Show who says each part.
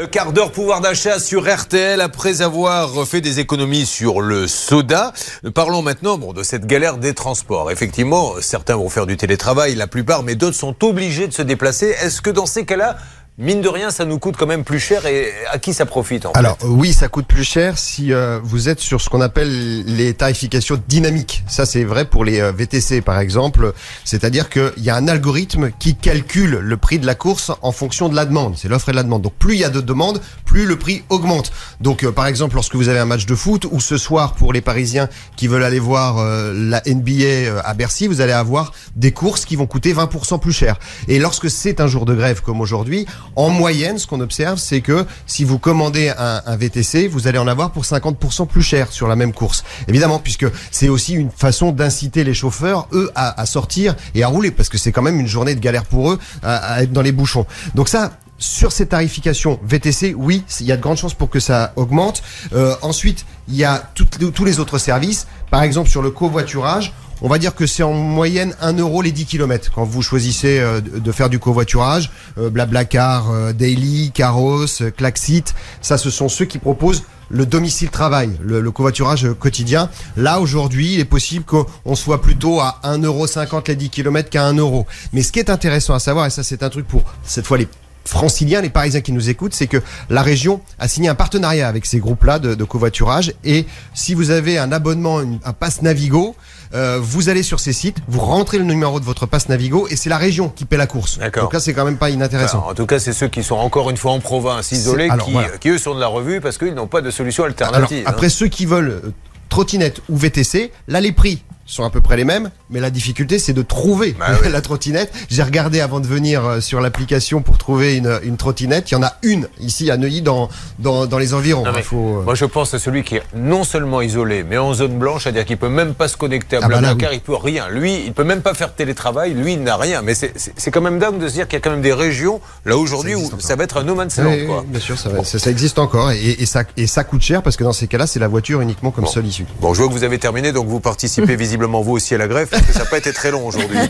Speaker 1: Le quart d'heure pouvoir d'achat sur RTL après avoir fait des économies sur le soda. Parlons maintenant de cette galère des transports. Effectivement, certains vont faire du télétravail, la plupart, mais d'autres sont obligés de se déplacer. Est-ce que dans ces cas-là, mine de rien, ça nous coûte quand même plus cher et à qui ça profite en
Speaker 2: Alors oui, ça coûte plus cher si euh, vous êtes sur ce qu'on appelle les tarifications dynamiques. Ça c'est vrai pour les euh, VTC par exemple, c'est-à-dire qu'il y a un algorithme qui calcule le prix de la course en fonction de la demande. C'est l'offre et la demande. Donc plus il y a de demandes, plus le prix augmente. Donc euh, par exemple lorsque vous avez un match de foot ou ce soir pour les Parisiens qui veulent aller voir la NBA à Bercy, vous allez avoir des courses qui vont coûter 20% plus cher. Et lorsque c'est un jour de grève comme aujourd'hui, en moyenne, ce qu'on observe, c'est que si vous commandez un, VTC, vous allez en avoir pour 50% plus cher sur la même course. Évidemment, puisque c'est aussi une façon d'inciter les chauffeurs, eux, à, sortir et à rouler, parce que c'est quand même une journée de galère pour eux à, être dans les bouchons. Donc ça, sur ces tarifications VTC, oui, il y a de grandes chances pour que ça augmente. Euh, ensuite, il y a tous les autres services. Par exemple, sur le covoiturage, on va dire que c'est en moyenne 1 euro les 10 km quand vous choisissez euh, de faire du covoiturage. Euh, Blablacar, euh, Daily, Caros, Klaxit, ça ce sont ceux qui proposent le domicile travail, le, covoiturage quotidien. Là, aujourd'hui, il est possible qu'on soit plutôt à 1,50€ les 10 km qu'à 1 euro. Mais ce qui est intéressant à savoir, et ça c'est un truc pour cette fois les franciliens, les Parisiens qui nous écoutent, c'est que la région a signé un partenariat avec ces groupes-là de, covoiturage. Et si vous avez un abonnement, un passe Navigo, euh, vous allez sur ces sites, vous rentrez le numéro de votre passe Navigo et c'est la région qui paie la course. Donc là, c'est quand même pas inintéressant.
Speaker 1: en tout cas, c'est ceux qui sont encore une fois en province, isolés, qui, qui, eux sont de la revue parce qu'ils n'ont pas de solution alternative.
Speaker 2: après, hein. ceux qui veulent euh, trottinette ou VTC, là, les prix sont à peu près les mêmes, mais la difficulté c'est de trouver bah la trottinette. J'ai regardé avant de venir euh, sur l'application pour trouver une, une, trottinette. Il y en a une ici à Neuilly dans, dans, dans les environs.
Speaker 1: Euh, moi je pense à celui qui est non seulement isolé, mais en zone blanche, c'est-à-dire qu'il peut même pas se connecter à ah bah Blablacar, il peut rien. Lui, il peut même pas faire télétravail, lui il n'a rien. Mais c'est quand même dingue de se dire qu'il y a quand même des régions là aujourd'hui où ça va être un no man's land. Oui,
Speaker 2: bien sûr, ça, ça, existe encore et, et, ça, et ça coûte cher parce que dans ces cas-là, c'est la voiture uniquement comme seule issue.
Speaker 1: Bon, je vois que vous avez terminé, donc vous participez visiblement vous aussi à la grève, ça n'a pas été très long aujourd'hui.